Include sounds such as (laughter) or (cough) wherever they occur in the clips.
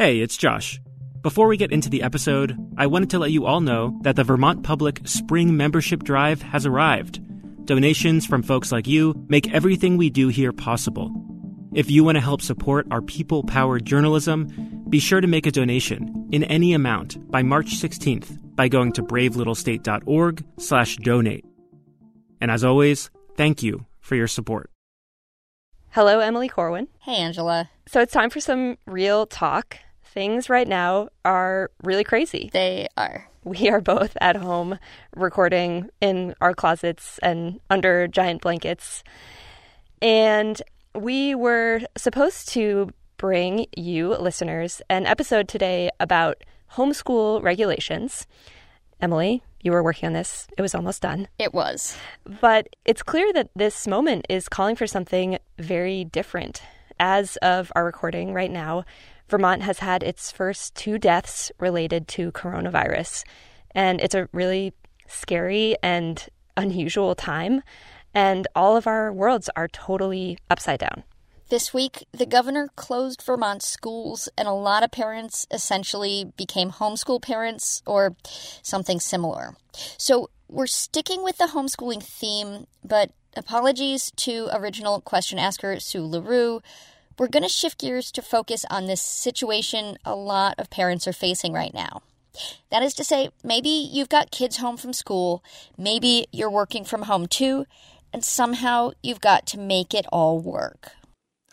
Hey, it's Josh. Before we get into the episode, I wanted to let you all know that the Vermont Public Spring Membership Drive has arrived. Donations from folks like you make everything we do here possible. If you want to help support our people powered journalism, be sure to make a donation in any amount by March 16th by going to bravelittlestate.org slash donate. And as always, thank you for your support. Hello, Emily Corwin. Hey, Angela. So it's time for some real talk. Things right now are really crazy. They are. We are both at home recording in our closets and under giant blankets. And we were supposed to bring you, listeners, an episode today about homeschool regulations. Emily, you were working on this. It was almost done. It was. But it's clear that this moment is calling for something very different. As of our recording right now, Vermont has had its first two deaths related to coronavirus. And it's a really scary and unusual time. And all of our worlds are totally upside down. This week, the governor closed Vermont's schools, and a lot of parents essentially became homeschool parents or something similar. So, we're sticking with the homeschooling theme, but apologies to original question asker Sue LaRue. We're going to shift gears to focus on this situation a lot of parents are facing right now. That is to say, maybe you've got kids home from school, maybe you're working from home too, and somehow you've got to make it all work.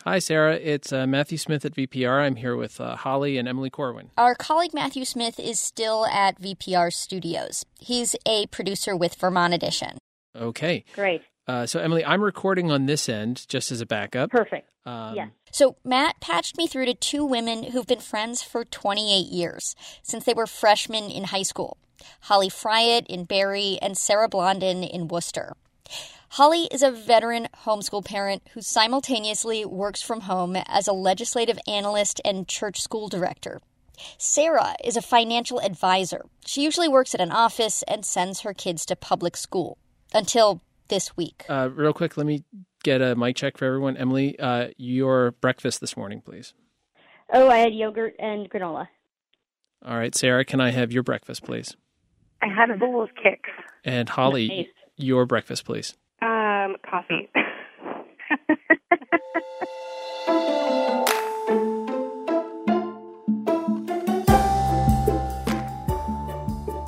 Hi, Sarah. It's uh, Matthew Smith at VPR. I'm here with uh, Holly and Emily Corwin. Our colleague Matthew Smith is still at VPR Studios. He's a producer with Vermont Edition. Okay. Great. Uh, so, Emily, I'm recording on this end just as a backup. Perfect. Um, yes. So, Matt patched me through to two women who've been friends for 28 years, since they were freshmen in high school Holly Fryatt in Barre and Sarah Blondin in Worcester. Holly is a veteran homeschool parent who simultaneously works from home as a legislative analyst and church school director. Sarah is a financial advisor. She usually works at an office and sends her kids to public school until this week. Uh, real quick, let me get a mic check for everyone. Emily, uh, your breakfast this morning, please. Oh, I had yogurt and granola. All right, Sarah, can I have your breakfast, please? I had a bowl of Kix. And Holly, Nice. your breakfast, please. Um, coffee. (laughs)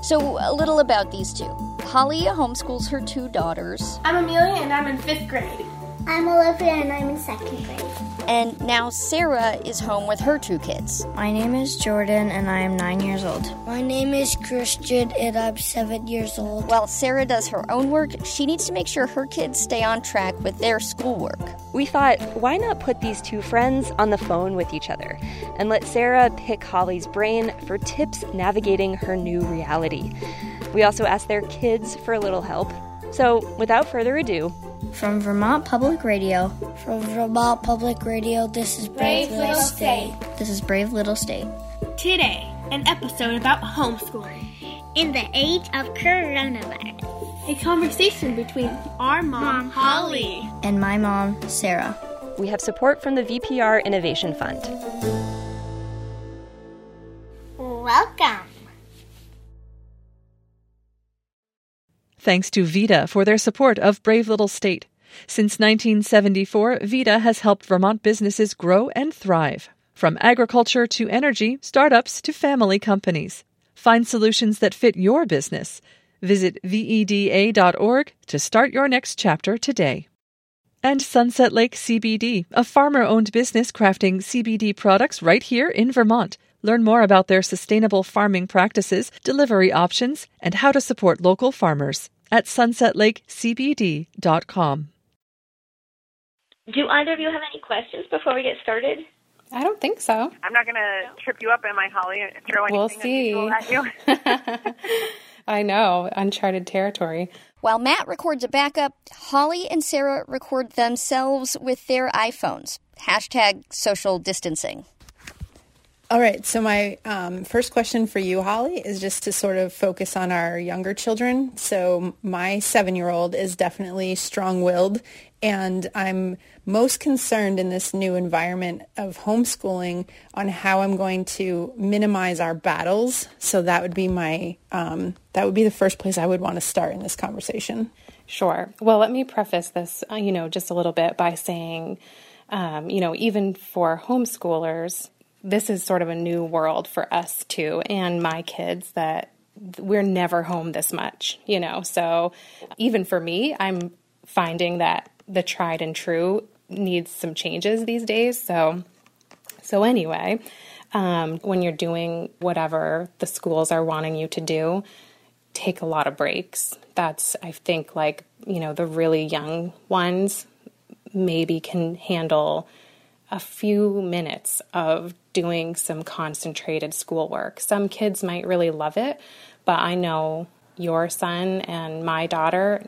So, a little about these two. Holly homeschools her two daughters, I'm Amelia and I'm in fifth grade. I'm Olivia and I'm in second grade. and now Sarah is home with her two kids. My name is Jordan and I am nine years old. My name is Christian and I'm seven years old. While Sarah does her own work, she needs to make sure her kids stay on track with their schoolwork. We thought, why not put these two friends on the phone with each other and let Sarah pick Holly's brain for tips navigating her new reality? We also asked their kids for a little help. So, without further ado, From Vermont Public Radio, From Vermont Public Radio, this is Brave, Brave Little State. this is Brave Little State. Today, an episode about homeschooling. In the age of coronavirus. A conversation between our mom, Holly. And my mom, Sarah. we have support from the VPR Innovation Fund. Welcome. Thanks to VEDA for their support of Brave Little State. Since 1974, VEDA has helped Vermont businesses grow and thrive. From agriculture to energy, startups to family companies. Find solutions that fit your business. Visit VEDA.org to start your next chapter today. And Sunset Lake CBD, a farmer owned business crafting CBD products right here in Vermont. Learn more about their sustainable farming practices, delivery options, and how to support local farmers at sunsetlakecbd.com. Do either of you have any questions before we get started? I don't think so. I'm not going to trip you up, am I, Holly, and throw anything We'll see. at you? (laughs) (laughs) I know, uncharted territory. While Matt records a backup, Holly and Sarah record themselves with their iPhones. Hashtag social distancing. All right. So my um, first question for you, Holly, is just to sort of focus on our younger children. So my seven-year-old is definitely strong-willed, and I'm most concerned in this new environment of homeschooling on how I'm going to minimize our battles. So that would be my um, that would be the first place I would want to start in this conversation. Sure. Well, let me preface this, uh, you know, just a little bit by saying, um, you know, even for homeschoolers this is sort of a new world for us too, and my kids that we're never home this much, you know. So even for me, I'm finding that the tried and true needs some changes these days. So, so anyway, um, when you're doing whatever the schools are wanting you to do, take a lot of breaks. That's, I think, like, you know, the really young ones maybe can handle a few minutes of doing some concentrated schoolwork. Some kids might really love it, but I know your son and my daughter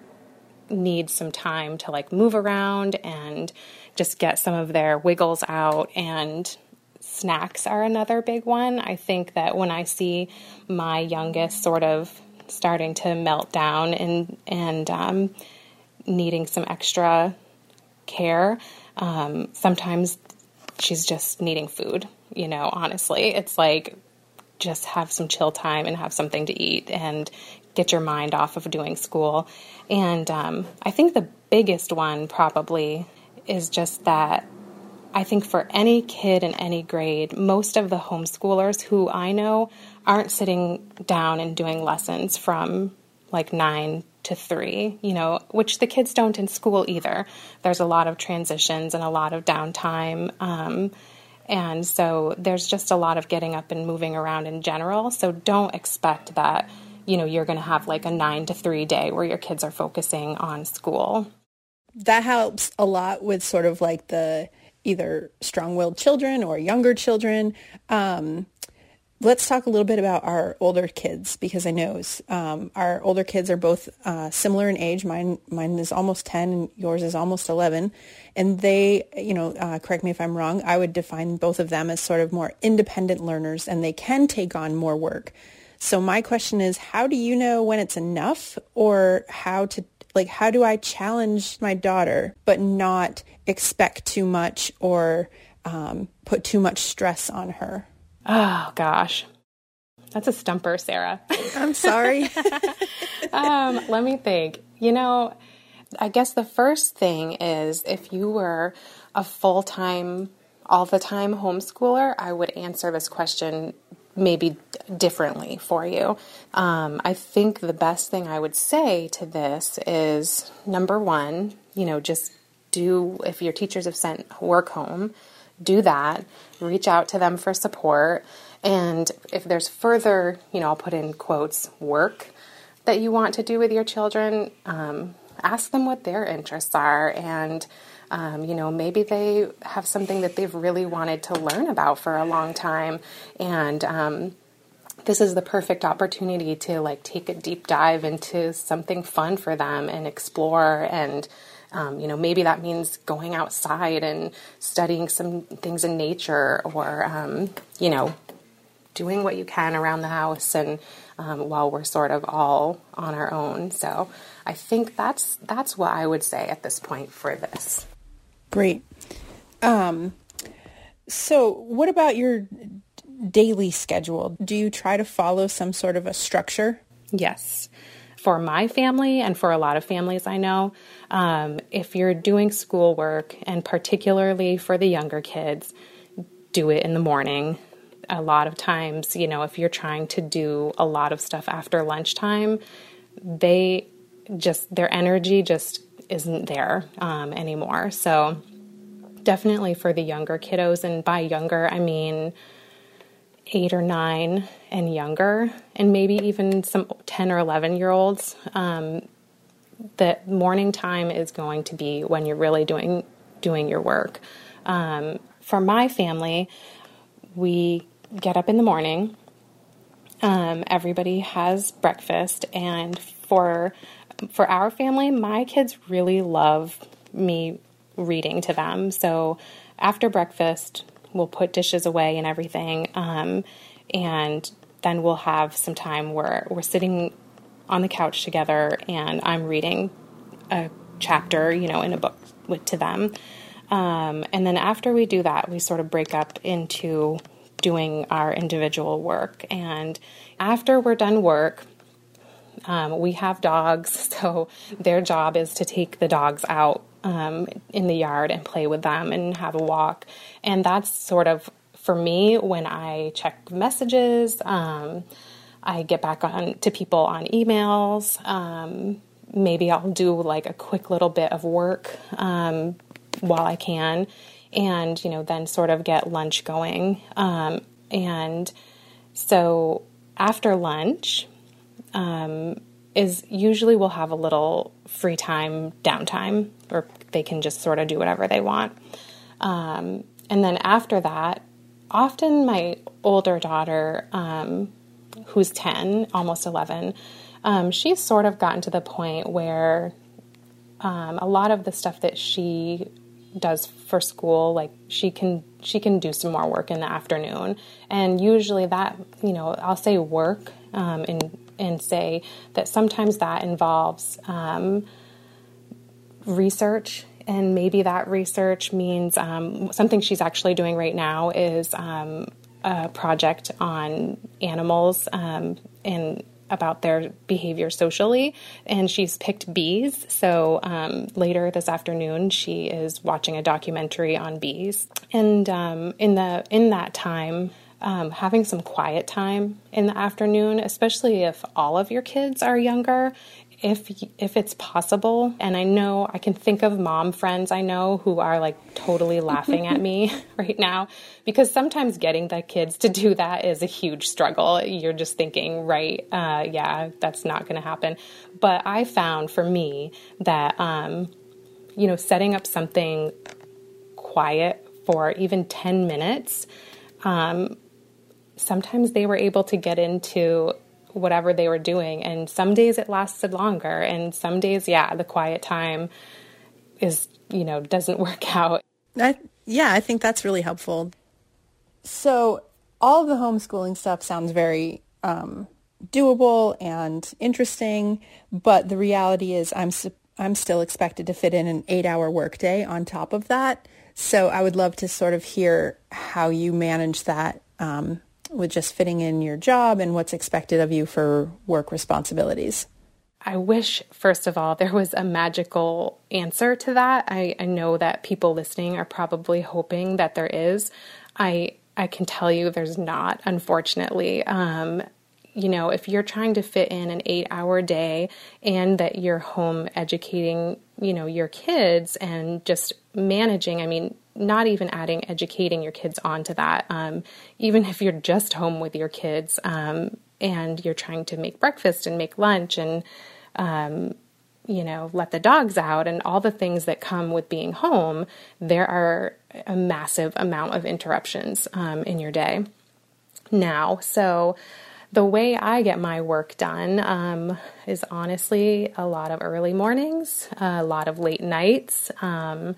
need some time to like move around and just get some of their wiggles out and snacks are another big one. I think that when I see my youngest sort of starting to melt down and and um, needing some extra care, um, sometimes she's just needing food, you know, honestly. It's like just have some chill time and have something to eat and get your mind off of doing school. And um, I think the biggest one probably is just that I think for any kid in any grade, most of the homeschoolers who I know aren't sitting down and doing lessons from like nine to three, you know, which the kids don't in school either. There's a lot of transitions and a lot of downtime. Um, and so there's just a lot of getting up and moving around in general. So don't expect that, you know, you're going to have like a nine to three day where your kids are focusing on school. That helps a lot with sort of like the either strong willed children or younger children. Um, let's talk a little bit about our older kids because I know um, our older kids are both uh, similar in age. Mine, mine is almost 10 and yours is almost 11. And they, you know, uh, correct me if I'm wrong, I would define both of them as sort of more independent learners and they can take on more work. So my question is, how do you know when it's enough or how to, like, how do I challenge my daughter but not expect too much or um, put too much stress on her? Oh gosh. That's a stumper, Sarah. I'm sorry. (laughs) (laughs) um, let me think. You know, I guess the first thing is if you were a full time, all the time homeschooler, I would answer this question maybe differently for you. Um, I think the best thing I would say to this is number one, you know, just do, if your teachers have sent work home, do that, reach out to them for support. And if there's further, you know, I'll put in quotes, work that you want to do with your children, um, ask them what their interests are. And, um, you know, maybe they have something that they've really wanted to learn about for a long time. And, um, this is the perfect opportunity to like take a deep dive into something fun for them and explore and um, you know, maybe that means going outside and studying some things in nature or, um, you know, doing what you can around the house and um, while we're sort of all on our own. So I think that's that's what I would say at this point for this. Great. Um, so what about your daily schedule? Do you try to follow some sort of a structure? Yes for my family and for a lot of families I know, um, if you're doing schoolwork, and particularly for the younger kids, do it in the morning. A lot of times, you know, if you're trying to do a lot of stuff after lunchtime, they just, their energy just isn't there um, anymore. So, definitely for the younger kiddos, and by younger, I mean eight or nine and younger, and maybe even some 10 or 11 year olds, um, the morning time is going to be when you're really doing doing your work. Um, for my family, we get up in the morning. Um, everybody has breakfast, and for for our family, my kids really love me reading to them. So after breakfast, we'll put dishes away and everything. Um, and then we'll have some time where we're sitting on the couch together and I'm reading a chapter, you know, in a book with, to them. Um, and then after we do that, we sort of break up into doing our individual work. And after we're done work, um, we have dogs, (laughs) so their job is to take the dogs out um, in the yard and play with them and have a walk. And that's sort of for me when I check messages. Um, I get back on to people on emails. Um, maybe I'll do like a quick little bit of work um, while I can, and you know then sort of get lunch going. Um, and so after lunch, um, is usually we'll have a little free time downtime or they can just sort of do whatever they want. Um, and then after that, often my older daughter, um, who's 10, almost 11, um, she's sort of gotten to the point where um, a lot of the stuff that she does for school like she can she can do some more work in the afternoon and usually that you know i'll say work um, and and say that sometimes that involves um, research and maybe that research means um, something she's actually doing right now is um, a project on animals um, and about their behavior socially, and she's picked bees. So um, later this afternoon, she is watching a documentary on bees, and um, in the in that time. Um, having some quiet time in the afternoon, especially if all of your kids are younger, if if it's possible. And i know i can think of mom friends i know who are like totally laughing at (laughs) me (laughs) right now because sometimes getting the kids to do that is a huge struggle. You're just thinking right uh, yeah that's not going to happen. But i found for me that um, you know setting up something quiet for even 10 minutes um, sometimes they were able to get into whatever they were doing. And some days it lasted longer, and some days, yeah, the quiet time is, you know, doesn't (laughs) work out. I, yeah, I think that's really helpful. So, all of the homeschooling stuff sounds very um, doable and interesting, but the reality is I'm I'm still expected to fit in an eight-hour workday on top of that. So I would love to sort of hear how you manage that um, with just fitting in your job and what's expected of you for work responsibilities? I wish, first of all, there was a magical answer to that. I, I know that people listening are probably hoping that there is. I I can tell you there's not, unfortunately. Um, you know, if you're trying to fit in an eight hour day and that you're home educating, you know, your kids and just managing, I mean, not even adding educating your kids onto that. Um, even if you're just home with your kids um, and you're trying to make breakfast and make lunch and, um, you know, let the dogs out and all the things that come with being home, there are a massive amount of interruptions um, in your day now. So, the way I get my work done um, is honestly a lot of early mornings, a lot of late nights. Um,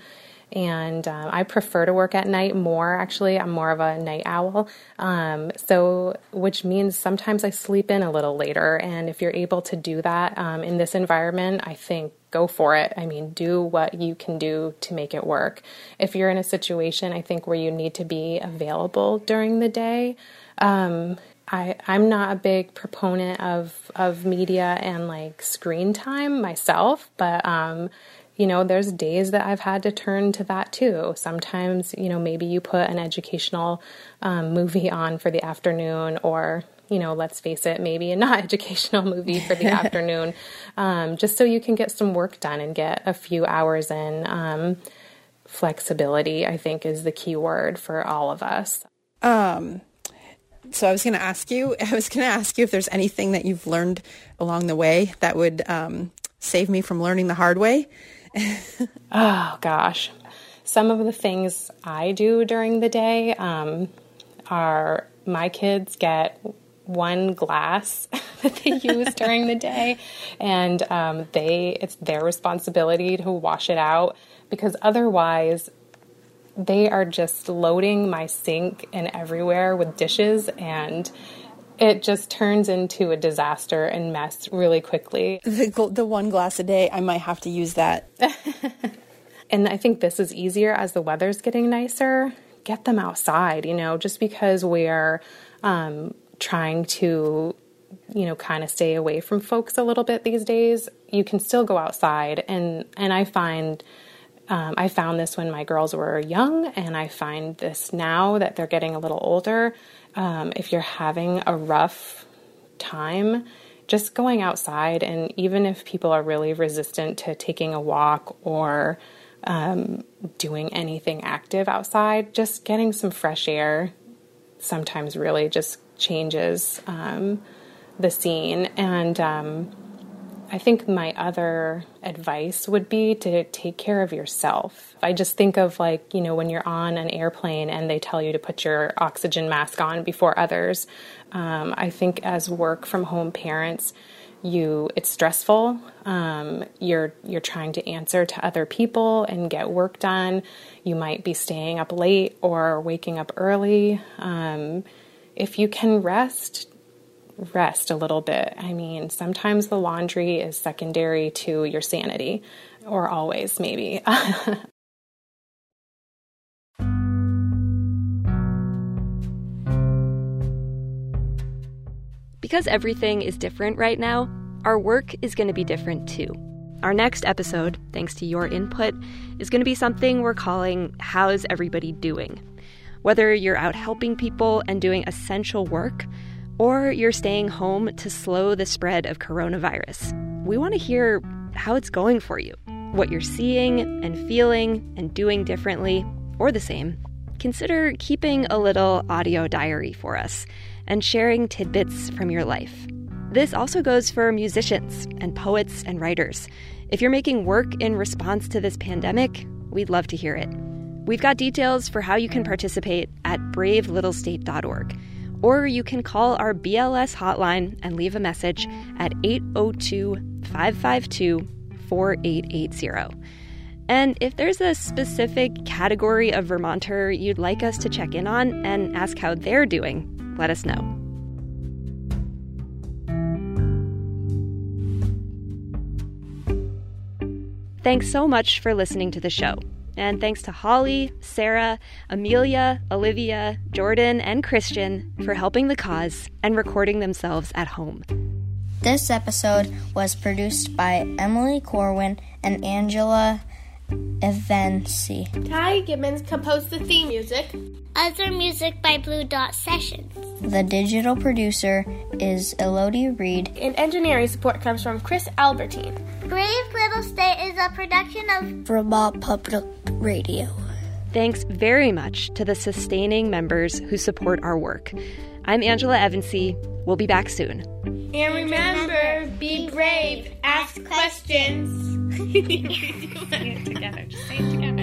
and um, I prefer to work at night more. Actually, I'm more of a night owl. Um, so, which means sometimes I sleep in a little later. And if you're able to do that um, in this environment, I think go for it. I mean, do what you can do to make it work. If you're in a situation, I think where you need to be available during the day. Um, I, I'm not a big proponent of of media and like screen time myself, but um, you know, there's days that I've had to turn to that too. Sometimes, you know, maybe you put an educational um, movie on for the afternoon, or, you know, let's face it, maybe a not (laughs) educational movie for the (laughs) afternoon, um, just so you can get some work done and get a few hours in. Um, flexibility, I think, is the key word for all of us. Um, so I was going to ask you, (laughs) I was going to ask you if there's anything that you've learned along the way that would um, save me from learning the hard way. (laughs) oh gosh, some of the things I do during the day um, are my kids get one glass (laughs) that they use (laughs) during the day, and um, they it's their responsibility to wash it out because otherwise they are just loading my sink and everywhere with dishes and it just turns into a disaster and mess really quickly. The, the one glass a day, I might have to use that. (laughs) and I think this is easier as the weather's getting nicer. Get them outside, you know, just because we're um, trying to, you know, kind of stay away from folks a little bit these days. You can still go outside, and and I find. Um, I found this when my girls were young, and I find this now that they're getting a little older um, if you're having a rough time, just going outside, and even if people are really resistant to taking a walk or um, doing anything active outside, just getting some fresh air sometimes really just changes um, the scene. And um, I think my other advice would be to take care of yourself. I just think of like, you know, when you're on an airplane and they tell you to put your oxygen mask on before others. Um, I think as work from home parents, you it's stressful. Um, you're you're trying to answer to other people and get work done. You might be staying up late or waking up early. Um, if you can rest, rest a little bit. I mean, sometimes the laundry is secondary to your sanity, or always, maybe. (laughs) because everything is different right now, our work is going to be different too. Our next episode, thanks to your input, is going to be something we're calling How's Everybody Doing? Whether you're out helping people and doing essential work, or you're staying home to slow the spread of coronavirus. We want to hear how it's going for you, what you're seeing and feeling and doing differently or the same. Consider keeping a little audio diary for us and sharing tidbits from your life. This also goes for musicians and poets and writers. If you're making work in response to this pandemic, we'd love to hear it. We've got details for how you can participate at bravelittlestate.org or you can call our BLS hotline and leave a message at 802 552 4880. And if there's a specific category of Vermonter you'd like us to check in on and ask how they're doing, let us know. Thanks so much for listening to the show. And thanks to Holly, Sarah, Amelia, Olivia, Jordan, and Christian for helping the cause and recording themselves at home. This episode was produced by Emily Corwin and Angela Evancie. Ty Gibbons composed the theme music. Other music by Blue Dot Sessions. The digital producer is Elodie Reed. And engineering support comes from Chris Albertine. Brave Little State is a production of Vermont Public Radio. Thanks very much to the sustaining members who support our work. I'm Angela Evancie. We'll be back soon. And remember, be brave, ask questions. say (laughs) it together. Just say it together.